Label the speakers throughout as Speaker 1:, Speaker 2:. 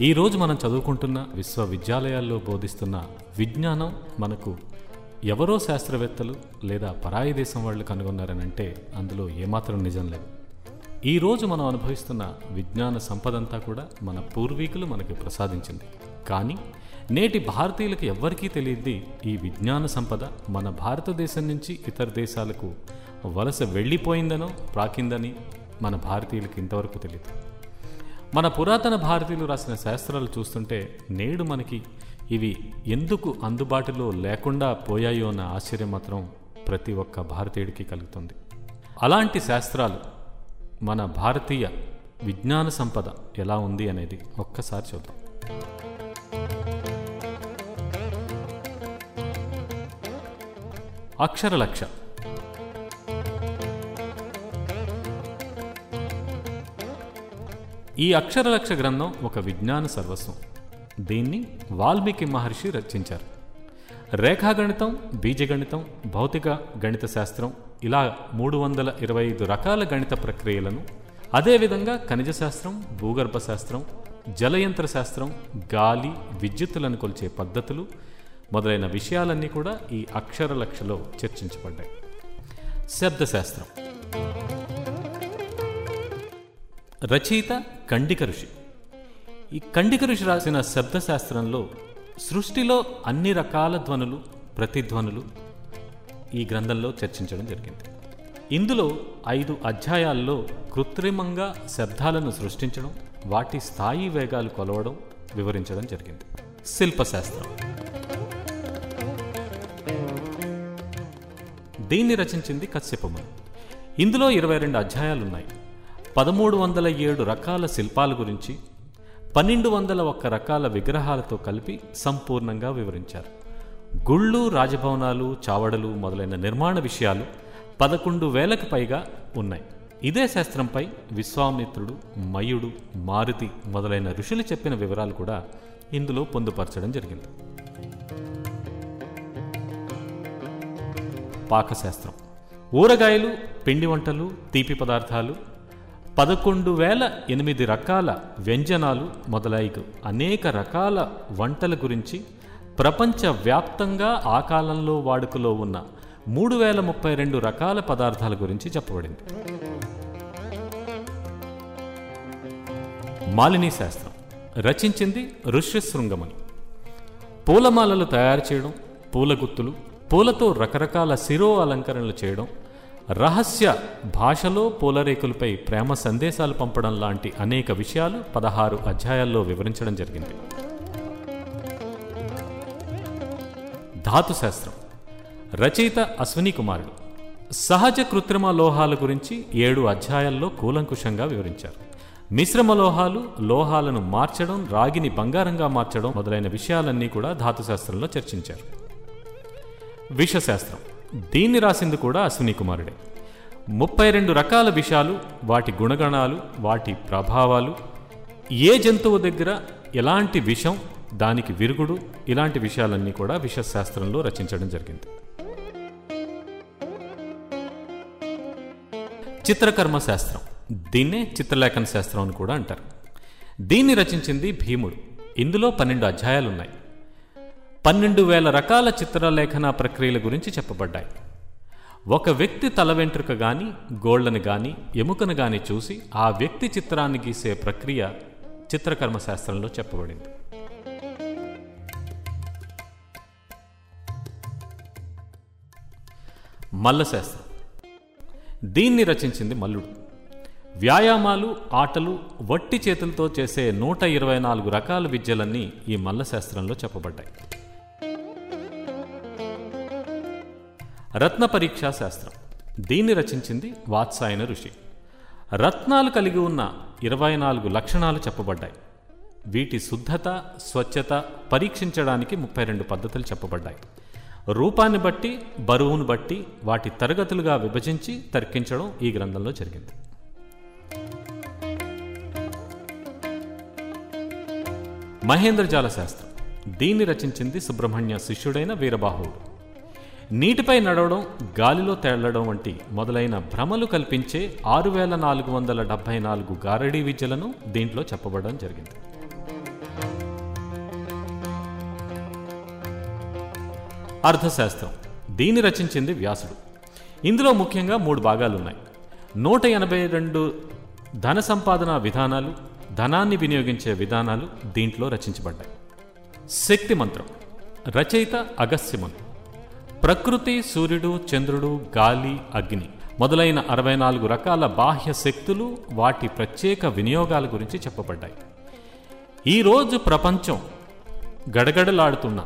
Speaker 1: ఈ రోజు మనం చదువుకుంటున్న విశ్వవిద్యాలయాల్లో బోధిస్తున్న విజ్ఞానం మనకు ఎవరో శాస్త్రవేత్తలు లేదా పరాయి దేశం వాళ్ళు కనుగొన్నారనంటే అందులో ఏమాత్రం నిజం లేదు. ఈ రోజు మనం అనుభవిస్తున్న విజ్ఞాన సంపదంతా కూడా మన పూర్వీకులు మనకి ప్రసాదించింది. కానీ నేటి భారతీయులకు ఎవ్వరికీ తెలియదు ఈ విజ్ఞాన సంపద మన భారతదేశం నుంచి ఇతర దేశాలకు వలస వెళ్ళిపోయిందనో ప్రాకిందని మన భారతీయులకు ఇంతవరకు తెలియదు మన పురాతన భారతీయులు రాసిన శాస్త్రాలు చూస్తుంటే నేడు మనకి ఇవి ఎందుకు అందుబాటులో లేకుండా పోయాయో అన్న ఆశ్చర్యం మాత్రం ప్రతి ఒక్క భారతీయుడికి కలుగుతుంది. అలాంటి శాస్త్రాలు మన భారతీయ విజ్ఞాన సంపద ఎలా ఉంది అనేది ఒక్కసారి చూద్దాం. అక్షరలక్ష ఈ అక్షరలక్ష గ్రంథం ఒక విజ్ఞాన సర్వస్వం. దీన్ని వాల్మీకి మహర్షి రచించారు. రేఖాగణితం బీజగణితం భౌతిక గణిత శాస్త్రం ఇలా మూడు వందల ఇరవై ఐదు రకాల గణిత ప్రక్రియలను అదేవిధంగా ఖనిజ శాస్త్రం భూగర్భ శాస్త్రం జలయంత్ర శాస్త్రం గాలి విద్యుత్తులను కొలిచే పద్ధతులు మొదలైన విషయాలన్నీ కూడా ఈ అక్షరలక్షలో చర్చించబడ్డాయి. శబ్దశాస్త్రం. రచయిత కండిక ఋషి. ఈ కండిక ఋషి రాసిన శబ్దశాస్త్రంలో సృష్టిలో అన్ని రకాల ధ్వనులు ప్రతిధ్వనులు ఈ గ్రంథంలో చర్చించడం జరిగింది. ఇందులో ఐదు అధ్యాయాల్లో కృత్రిమంగా శబ్దాలను సృష్టించడం వాటి స్థాయి వేగాలు కొలవడం వివరించడం జరిగింది. శిల్పశాస్త్రం. దీన్ని రచించింది కశ్యపముని ఇందులో ఇరవై రెండు అధ్యాయాలున్నాయి. పదమూడు వందల ఏడు రకాల శిల్పాల గురించి పన్నెండు వందల ఒక్క రకాల విగ్రహాలతో కలిపి సంపూర్ణంగా వివరించారు. గుళ్ళు రాజభవనాలు చావడలు మొదలైన నిర్మాణ విషయాలు పదకొండు వేలకు పైగా ఉన్నాయి. ఇదే శాస్త్రంపై విశ్వామిత్రుడు మయుడు మారుతి మొదలైన ఋషులు చెప్పిన వివరాలు కూడా ఇందులో పొందుపరచడం జరిగింది. పాకశాస్త్రం. ఊరగాయలు పిండి వంటలు తీపి పదార్థాలు పదకొండు వేల ఎనిమిది రకాల వ్యంజనాలు మొదలైన అనేక రకాల వంటల గురించి ప్రపంచవ్యాప్తంగా ఆ కాలంలో వాడుకలో ఉన్న మూడు వేల ముప్పై రెండు రకాల పదార్థాల గురించి చెప్పబడింది. మాలిని శాస్త్రం. రచించింది ఋష్యశృంగమని. పూలమాలలు తయారు చేయడం పూల గుత్తులు పూలతో రకరకాల శిరో అలంకరణలు చేయడం రహస్య భాషలో పూలరేకులపై ప్రేమ సందేశాలు పంపడం లాంటి అనేక విషయాలు పదహారు అధ్యాయాల్లో వివరించడం జరిగింది. ధాతుశాస్త్రం. రచయిత అశ్విని కుమారుడు. సహజ కృత్రిమ లోహాల గురించి ఏడు అధ్యాయాల్లో కూలంకుషంగా వివరించారు. మిశ్రమ లోహాలు లోహాలను మార్చడం రాగిని బంగారంగా మార్చడం మొదలైన విషయాలన్నీ కూడా ధాతుశాస్త్రంలో చర్చించారు. విషశాస్త్రం. దీన్ని రాసింది కూడా అశ్విని కుమారుడే. ముప్పై రెండు రకాల విషాలు వాటి గుణగణాలు వాటి ప్రభావాలు ఏ జంతువు దగ్గర ఎలాంటి విషం దానికి విరుగుడు ఇలాంటి విషయాలన్నీ కూడా విషశాస్త్రంలో రచించడం జరిగింది. చిత్రకర్మ శాస్త్రం. దీన్నే చిత్రలేఖన శాస్త్రం అని కూడా అంటారు. దీన్ని రచించింది భీముడు. ఇందులో పన్నెండు అధ్యాయాలున్నాయి. పన్నెండు వేల రకాల చిత్రలేఖన ప్రక్రియల గురించి చెప్పబడ్డాయి. ఒక వ్యక్తి తల వెంట్రుక గాని గోళ్ళను గాని ఎముకను గాని చూసి ఆ వ్యక్తి చిత్రాన్ని గీసే ప్రక్రియ చిత్రకర్మ శాస్త్రంలో చెప్పబడింది. మల్లశాస్త్రం దీన్ని రచించింది మల్లుడు. వ్యాయామాలు ఆటలు వట్టి చేతులతో చేసే నూట ఇరవై నాలుగు రకాల విద్యలన్నీ ఈ మల్లశాస్త్రంలో చెప్పబడ్డాయి. రత్న పరీక్షా శాస్త్రం. దీన్ని రచించింది వాత్సాయన ఋషి. రత్నాలు కలిగి ఉన్న ఇరవై నాలుగు లక్షణాలు చెప్పబడ్డాయి. వీటి శుద్ధత స్వచ్ఛత పరీక్షించడానికి ముప్పై రెండు పద్ధతులు చెప్పబడ్డాయి. రూపాన్ని బట్టి బరువును బట్టి వాటి తరగతులుగా విభజించి తర్కించడం ఈ గ్రంథంలో జరిగింది. మహేంద్రజాల శాస్త్రం. దీన్ని రచించింది సుబ్రహ్మణ్య శిష్యుడైన వీరబాహువుడు నీటిపై నడవడం గాలిలో తేలడం వంటి మొదలైన భ్రమలు కల్పించే ఆరు వేల నాలుగు వందల డెబ్బై నాలుగు గారడీ విద్యలను దీంట్లో చెప్పబడడం జరిగింది. అర్థశాస్త్రం దీన్ని రచించింది వ్యాసుడు. ఇందులో ముఖ్యంగా మూడు భాగాలున్నాయి. నూట ఎనభై రెండు ధన సంపాదన విధానాలు ధనాన్ని వినియోగించే విధానాలు దీంట్లో రచించబడ్డాయి. శక్తి మంత్రం. రచయిత అగస్యమును ప్రకృతి సూర్యుడు చంద్రుడు గాలి అగ్ని మొదలైన అరవై నాలుగు రకాల బాహ్య శక్తులు వాటి ప్రత్యేక వినియోగాల గురించి చెప్పబడ్డాయి. ఈరోజు ప్రపంచం గడగడలాడుతున్న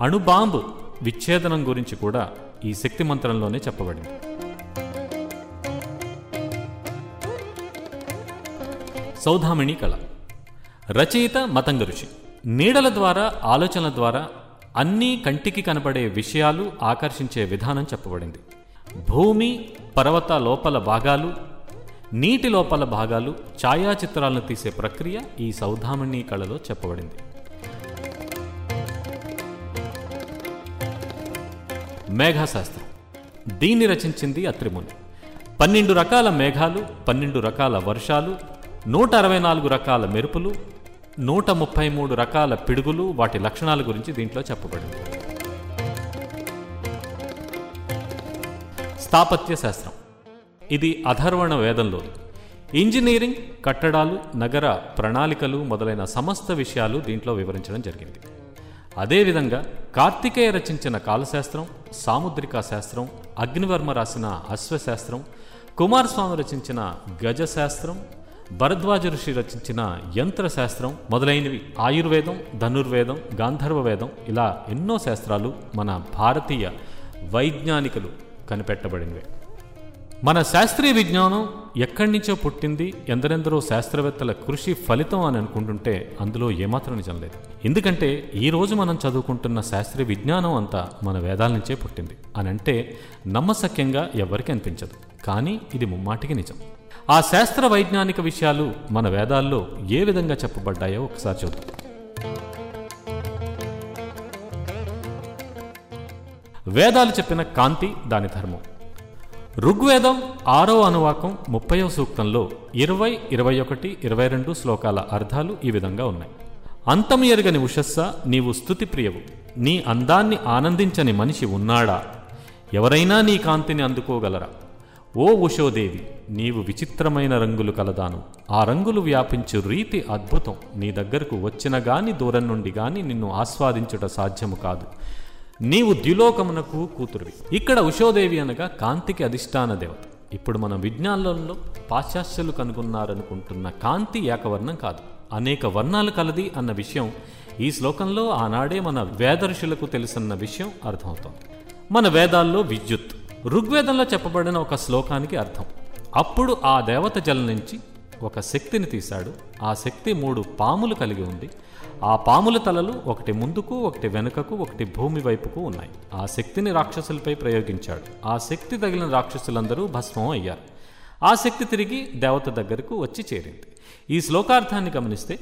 Speaker 1: అణుబాంబు విచ్ఛేదనం గురించి కూడా ఈ శక్తి మంత్రంలోనే చెప్పబడింది. సౌధామిణి కళ రచయిత మతంగ ఋషి. నీడల ద్వారా ఆలోచనల ద్వారా అన్నీ కంటికి కనబడే విషయాలు ఆకర్షించే విధానం చెప్పబడింది. భూమి పర్వత లోపల భాగాలు నీటి లోపల భాగాలు ఛాయాచిత్రాలను తీసే ప్రక్రియ ఈ సౌధామిణి కళలో చెప్పబడింది. మేఘాశాస్త్రం. దీన్ని రచించింది అత్రిముని. పన్నెండు రకాల మేఘాలు పన్నెండు రకాల వర్షాలు నూట అరవై నాలుగు రకాల మెరుపులు నూట ముప్పై మూడు రకాల పిడుగులు వాటి లక్షణాల గురించి దీంట్లో చెప్పబడింది. స్థాపత్య శాస్త్రం. ఇది అధర్వణ వేదంలో ఇంజనీరింగ్ కట్టడాలు నగర ప్రణాళికలు మొదలైన సమస్త విషయాలు దీంట్లో వివరించడం జరిగింది. అదేవిధంగా కార్తికేయ రచించిన కాలశాస్త్రం సాముద్రిక శాస్త్రం అగ్నివర్మ రాసిన అశ్వశాస్త్రం కుమారస్వామి రచించిన గజశాస్త్రం భరద్వాజ ఋషి రచించిన యంత్రశాస్త్రం మొదలైనవి. ఆయుర్వేదం ధనుర్వేదం గాంధర్వవేదం ఇలా ఎన్నో శాస్త్రాలు మన భారతీయ వైజ్ఞానికులు కనిపెట్టబడినవి. మన శాస్త్రీయ విజ్ఞానం ఎక్కడి నుంచో పుట్టింది ఎందరెందరో శాస్త్రవేత్తల కృషి ఫలితం అని అనుకుంటుంటే అందులో ఏమాత్రం నిజం లేదు. ఎందుకంటే ఈరోజు మనం చదువుకుంటున్న శాస్త్రీయ విజ్ఞానం అంతా మన వేదాల నుంచే పుట్టింది. అని అంటే నమ్మసక్యంగా ఎవరికి అనిపించదు. కానీ ఇది ముమ్మాటికి నిజం. ఆ శాస్త్ర వైజ్ఞానిక విషయాలు మన వేదాల్లో ఏ విధంగా చెప్పబడ్డాయో ఒకసారి చూద్దాం. వేదాలు చెప్పిన కాంతి దాని ధర్మం. ఋగ్వేదం ఆరో అనువాకం ముప్పయో సూక్తంలో ఇరవై ఇరవై ఒకటి ఇరవై రెండు శ్లోకాల అర్థాలు ఈ విధంగా ఉన్నాయి. అంతం ఎరగని ఉషస్స నీవు స్థుతి ప్రియవు. నీ అందాన్ని ఆనందించని మనిషి ఉన్నాడా? ఎవరైనా నీ కాంతిని అందుకోగలరా? ఓ ఉషోదేవి నీవు విచిత్రమైన రంగులు కలదాను. ఆ రంగులు వ్యాపించు రీతి అద్భుతం. నీ దగ్గరకు వచ్చిన గాని దూరం నుండి గాని నిన్ను ఆస్వాదించుట సాధ్యము కాదు. నీవు ద్యులోకమునకు కూతురువి. ఇక్కడ ఉషోదేవి అనగా కాంతికి అధిష్టాన దేవత. ఇప్పుడు మన విజ్ఞానంలో పాశ్చాత్యులు కనుగొన్నారనుకుంటున్న కాంతి ఏకవర్ణం కాదు. అనేక వర్ణాలు కలది అన్న విషయం ఈ శ్లోకంలో ఆనాడే మన వేదర్షులకు తెలుసన్న విషయం అర్థమవుతోంది. మన వేదాల్లో విద్యుత్ ఋగ్వేదంలో చెప్పబడిన ఒక శ్లోకానికి అర్థం. అప్పుడు ఆ దేవత జలం నుంచి ఒక శక్తిని తీశాడు. ఆ శక్తి మూడు పాములు కలిగి ఉంది. ఆ పాముల తలలు ఒకటి ముందుకు ఒకటి వెనుకకు ఒకటి భూమి వైపుకు ఉన్నాయి. ఆ శక్తిని రాక్షసులపై ప్రయోగించాడు. ఆ శక్తి తగిలిన రాక్షసులందరూ భస్మం అయ్యారు. ఆ శక్తి తిరిగి దేవత దగ్గరకు వచ్చి చేరింది. ఈ శ్లోకార్థాన్ని గమనిస్తే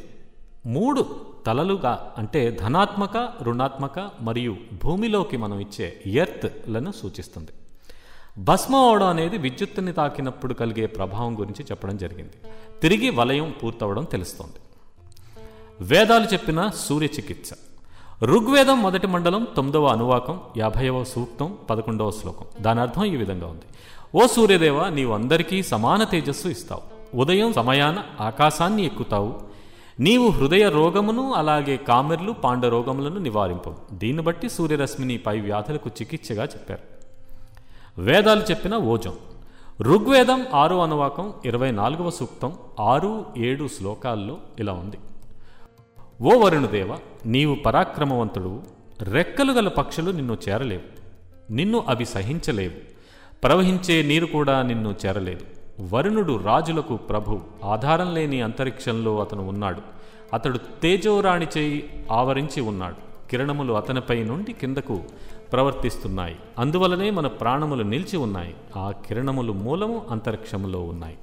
Speaker 1: మూడు తలలుగా అంటే ధనాత్మక రుణాత్మక మరియు భూమిలోకి మనం ఇచ్చే ఎర్త్లను సూచిస్తుంది. భస్మం అవడం అనేది విద్యుత్తుని తాకినప్పుడు కలిగే ప్రభావం గురించి చెప్పడం జరిగింది. తిరిగి వలయం పూర్తవడం తెలుస్తోంది. వేదాలు చెప్పిన సూర్య చికిత్స ఋగ్వేదం మొదటి మండలం తొమ్మిదవ అనువాకం యాభైవ సూక్తం పదకొండవ శ్లోకం. దాని అర్థం ఈ విధంగా ఉంది. ఓ సూర్యదేవ నీవు అందరికీ సమాన తేజస్సు ఇస్తావు. ఉదయం సమయాన ఆకాశాన్ని ఎక్కుతావు. నీవు హృదయ రోగమును అలాగే కామెర్లు పాండరోగములను నివారింపు దీన్ని బట్టి సూర్యరశ్మిని పై వ్యాధులకు చికిత్సగా చెప్పారు. వేదాలు చెప్పిన ఓజం. ఋగ్వేదం ఆరు అనువాకం ఇరవై నాలుగవ సూక్తం ఆరు ఏడు శ్లోకాల్లో ఇలా ఉంది. ఓ వరుణుదేవ నీవు పరాక్రమవంతుడు రెక్కలు గల పక్షులు నిన్ను చేరలేవు. నిన్ను అవి సహించలేవు. ప్రవహించే నీరు కూడా నిన్ను చేరలేదు. వరుణుడు రాజులకు ప్రభు ఆధారం లేని అంతరిక్షంలో అతను ఉన్నాడు. అతడు తేజోరాణి చేయి ఆవరించి ఉన్నాడు. కిరణములు అతనిపై నుండి కిందకు ప్రవర్తిస్తున్నాయి. అందువలనే మన ప్రాణములు నిలిచి ఉన్నాయి. ఆ కిరణములు మూలము అంతరిక్షములో ఉన్నాయి.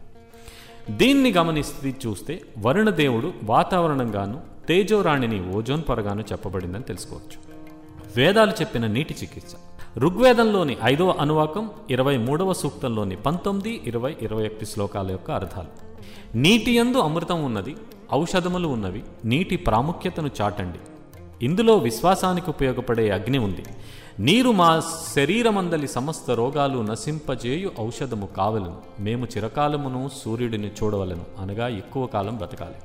Speaker 1: దీన్ని గమనిస్తే చూస్తే వరుణదేవుడు వాతావరణంగాను తేజోరాణిని ఓజోన్ పొరగాను చెప్పబడిందని తెలుసుకోవచ్చు. వేదాలు చెప్పిన నీటి చికిత్స. ఋగ్వేదంలోని ఐదవ అనువాకం ఇరవై మూడవ సూక్తంలోని పంతొమ్మిది ఇరవై ఇరవై ఒకటి శ్లోకాల యొక్క అర్థాలు. నీటి యందు అమృతం ఉన్నది ఔషధములు ఉన్నవి నీటి ప్రాముఖ్యతను చాటండి. ఇందులో విశ్వాసానికి ఉపయోగపడే అగ్ని ఉంది. నీరు మా శరీరమందలి సమస్త రోగాలు నశింపజేయు ఔషధము కావలను. మేము చిరకాలమును సూర్యుడిని చూడవలను. అనగా ఎక్కువ కాలం బ్రతకాలి.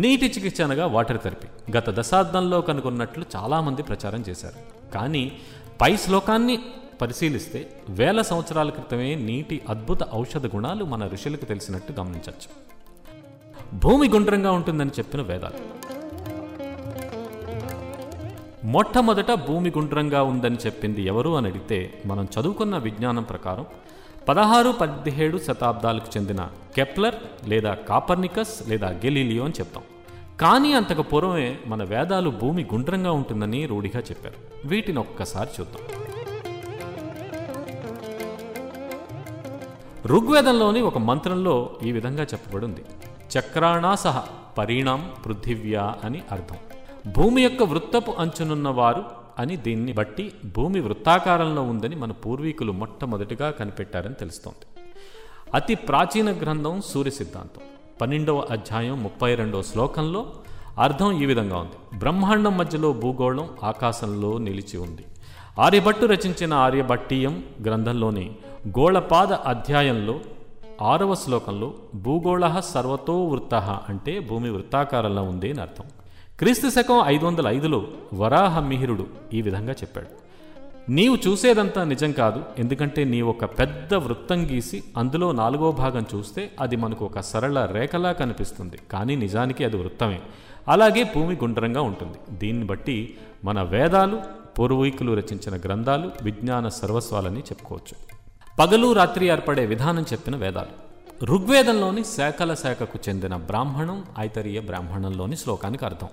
Speaker 1: నీటి చికిత్స అనగా వాటర్ థెరపీ. గత దశాబ్దంలో కనుగొన్నట్లు చాలామంది ప్రచారం చేశారు. కానీ పై శ్లోకాన్ని పరిశీలిస్తే వేల సంవత్సరాల క్రితమే నీటి అద్భుత ఔషధ గుణాలు మన ఋషులకు తెలిసినట్టు గమనించవచ్చు. భూమి గుండ్రంగా ఉంటుందని చెప్పిన వేదాలు. మొట్టమొదట భూమి గుండ్రంగా ఉందని చెప్పింది ఎవరు అని అడిగితే మనం చదువుకున్న విజ్ఞానం ప్రకారం పదహారు పదిహేడు శతాబ్దాలకు చెందిన కెప్లర్ లేదా కాపర్నికస్ లేదా గెలీలియో అని చెప్తాం. కానీ అంతకు పూర్వమే మన వేదాలు భూమి గుండ్రంగా ఉంటుందని రూఢిగా చెప్పారు. వీటిని ఒక్కసారి చూద్దాం. ఋగ్వేదంలోని ఒక మంత్రంలో ఈ విధంగా చెప్పబడి ఉంది చక్రాణాసహ పరిణాం పృథివ్యా అని అర్థం. భూమి యొక్క వృత్తపు అంచునున్న వారు అని దీన్ని బట్టి భూమి వృత్తాకారంలో ఉందని మన పూర్వీకులు మొట్టమొదటిగా కనిపెట్టారని తెలుస్తోంది. అతి ప్రాచీన గ్రంథం సూర్య సిద్ధాంతం. పన్నెండవ అధ్యాయం ముప్పై రెండవ శ్లోకంలో అర్థం ఈ విధంగా ఉంది. బ్రహ్మాండం మధ్యలో భూగోళం ఆకాశంలో నిలిచి ఉంది. ఆర్యభట్టు రచించిన ఆర్యభట్టీయం గ్రంథంలోని గోళపాద అధ్యాయంలో ఆరవ శ్లోకంలో భూగోళ సర్వతో వృత్త అంటే భూమి వృత్తాకారంలో ఉంది అని అర్థం. క్రీస్తు శకం ఐదు వందల ఐదులో వరాహమిహిరుడు ఈ విధంగా చెప్పాడు. నీవు చూసేదంతా నిజం కాదు ఎందుకంటే నీ ఒక పెద్ద వృత్తం గీసి అందులో నాలుగో భాగం చూస్తే అది మనకు ఒక సరళ రేఖలా కనిపిస్తుంది కానీ నిజానికి అది వృత్తమే. అలాగే భూమి గుండ్రంగా ఉంటుంది. దీన్ని బట్టి మన వేదాలు పూర్వీకులు రచించిన గ్రంథాలు విజ్ఞాన సర్వస్వాలని చెప్పుకోవచ్చు. పగలు రాత్రి ఏర్పడే విధానం చెప్పిన వేదాలు. ఋగ్వేదంలోని శాఖల శాఖకు చెందిన బ్రాహ్మణం ఐతరీయ బ్రాహ్మణంలోని శ్లోకానికి అర్థం.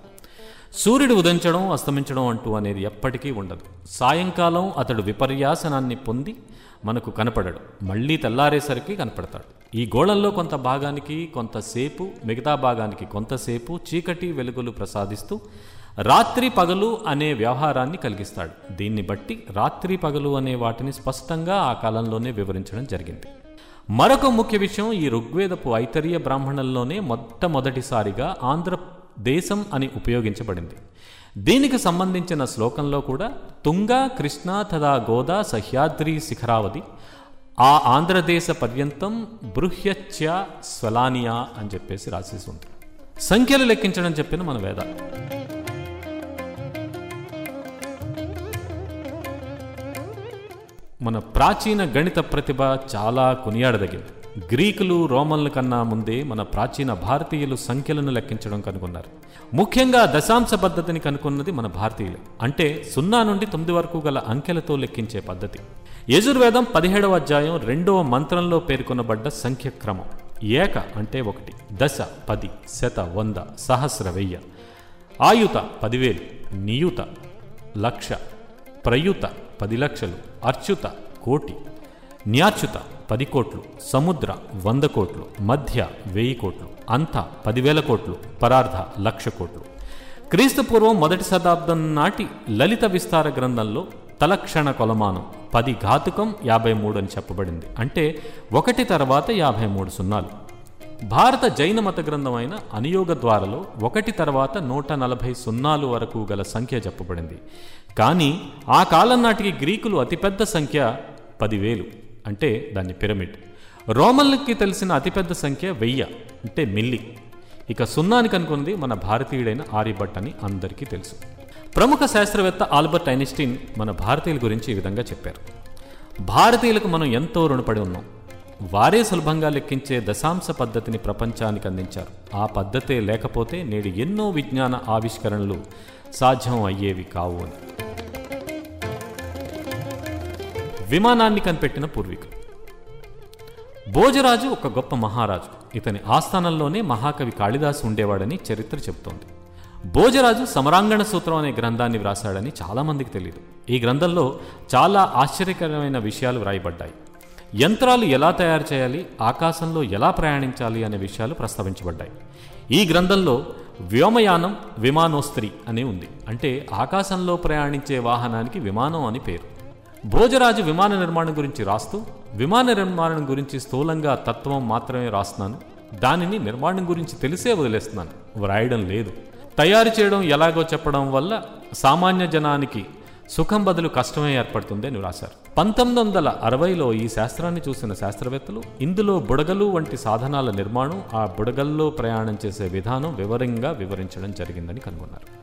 Speaker 1: సూర్యుడు ఉదయించడం అస్తమించడం అంటూ అనేది ఎప్పటికీ ఉండదు. సాయంకాలం అతడు విపర్యాసనాన్ని పొంది మనకు కనపడడు. మళ్ళీ తెల్లారేసరికి కనపడతాడు. ఈ గోళంలో కొంత భాగానికి కొంతసేపు మిగతా భాగానికి కొంతసేపు చీకటి వెలుగులు ప్రసాదిస్తూ రాత్రి పగలు అనే వ్యవహారాన్ని కలిగిస్తాడు. దీన్ని బట్టి రాత్రి పగలు అనే వాటిని స్పష్టంగా ఆ కాలంలోనే వివరించడం జరిగింది. మరొక ముఖ్య విషయం ఈ ఋగ్వేదపు ఐతరీయ బ్రాహ్మణంలోనే మొట్టమొదటిసారిగా ఆంధ్ర దేశం అని ఉపయోగించబడింది. దీనికి సంబంధించిన శ్లోకంలో కూడా తుంగ కృష్ణ తదా గోదా సహ్యాద్రి శిఖరావతి ఆ ఆంధ్రదేశ పర్యంతం బృహ్యచ స్వలానియా అని చెప్పేసి రాసేసి ఉంది. సంఖ్యలు లెక్కించడం చెప్పిన మన వేదాలు మన ప్రాచీన గణిత ప్రతిభ చాలా కొనియాడదగింది. గ్రీకులు రోమన్ల కన్నా ముందే మన ప్రాచీన భారతీయులు సంఖ్యలను లెక్కించడం కనుగొన్నారు. ముఖ్యంగా దశాంశ పద్ధతిని కనుగొన్నది మన భారతీయులు. అంటే సున్నా నుండి తొమ్మిది వరకు గల అంకెలతో లెక్కించే పద్ధతి. యజుర్వేదం పదిహేడవ అధ్యాయం రెండవ మంత్రంలో పేర్కొనబడ్డ సంఖ్య క్రమం ఏక అంటే ఒకటి దశ పది శత వంద సహస్ర వెయ్య ఆయుత పదివేలు నియుత లక్ష ప్రయుత పది లక్షలు అర్చుత కోటి న్యాచ్యుత పది కోట్లు సముద్ర వంద కోట్లు మధ్య వెయ్యి కోట్లు అంత పదివేల కోట్లు పరార్థ లక్ష కోట్లు. క్రీస్తుపూర్వం మొదటి శతాబ్దం నాటి లలిత విస్తార గ్రంథంలో తలక్షణ కొలమానం పది ఘాతుకం యాభై మూడు అని చెప్పబడింది. అంటే ఒకటి తర్వాత యాభై మూడు సున్నాలు. భారత జైన మత గ్రంథమైన అనియోగ ద్వారలో ఒకటి తర్వాత నూట నలభై సున్నాలు వరకు గల సంఖ్య చెప్పబడింది. కానీ ఆ కాలం నాటికి గ్రీకులు అతిపెద్ద సంఖ్య పదివేలు. అంటే దాన్ని పిరమిడ్. రోమన్లకి తెలిసిన అతిపెద్ద సంఖ్య వెయ్య అంటే మిల్లి. ఇక సున్నానికి అనుకున్నది మన భారతీయుడైన ఆర్యభట్ అని అందరికీ తెలుసు. ప్రముఖ శాస్త్రవేత్త ఆల్బర్ట్ ఐన్స్టీన్ మన భారతీయుల గురించి ఈ విధంగా చెప్పారు. భారతీయులకు మనం ఎంతో రుణపడి ఉన్నాం. వారే సులభంగా లెక్కించే దశాంశ పద్ధతిని ప్రపంచానికి అందించారు. ఆ పద్ధతే లేకపోతే నేడు ఎన్నో విజ్ఞాన ఆవిష్కరణలు సాధ్యం అయ్యేవి కావు అని. విమానాన్ని కనిపెట్టిన పూర్వీకులు. భోజరాజు ఒక గొప్ప మహారాజు. ఇతని ఆస్థానంలోనే మహాకవి కాళిదాసు ఉండేవాడని చరిత్ర చెబుతోంది. భోజరాజు సమరాంగణ సూత్రం అనే గ్రంథాన్ని వ్రాసాడని చాలామందికి తెలియదు ఈ గ్రంథంలో చాలా ఆశ్చర్యకరమైన విషయాలు వ్రాయబడ్డాయి. యంత్రాలు ఎలా తయారు చేయాలి ఆకాశంలో ఎలా ప్రయాణించాలి అనే విషయాలు ప్రస్తావించబడ్డాయి. ఈ గ్రంథంలో వ్యోమయానం విమానోస్త్రి అని ఉంది. అంటే ఆకాశంలో ప్రయాణించే వాహనానికి విమానం అని పేరు. భోజరాజు విమాన నిర్మాణం గురించి రాస్తూ విమాన నిర్మాణం గురించి స్థూలంగా తత్వం మాత్రమే రాస్తున్నాను. దానిని నిర్మాణం గురించి తెలిసే వదిలేస్తున్నాను. వ్రాయడం లేదు. తయారు చేయడం ఎలాగో చెప్పడం వల్ల సామాన్య జనానికి సుఖం బదులు కష్టమే ఏర్పడుతుంది అని రాశారు. పంతొమ్మిది వందల అరవైలో ఈ శాస్త్రాన్ని చూసిన శాస్త్రవేత్తలు ఇందులో బుడగలు వంటి సాధనాల నిర్మాణం ఆ బుడగల్లో ప్రయాణం చేసే విధానం వివరంగా వివరించడం జరిగిందని కనుగొన్నారు.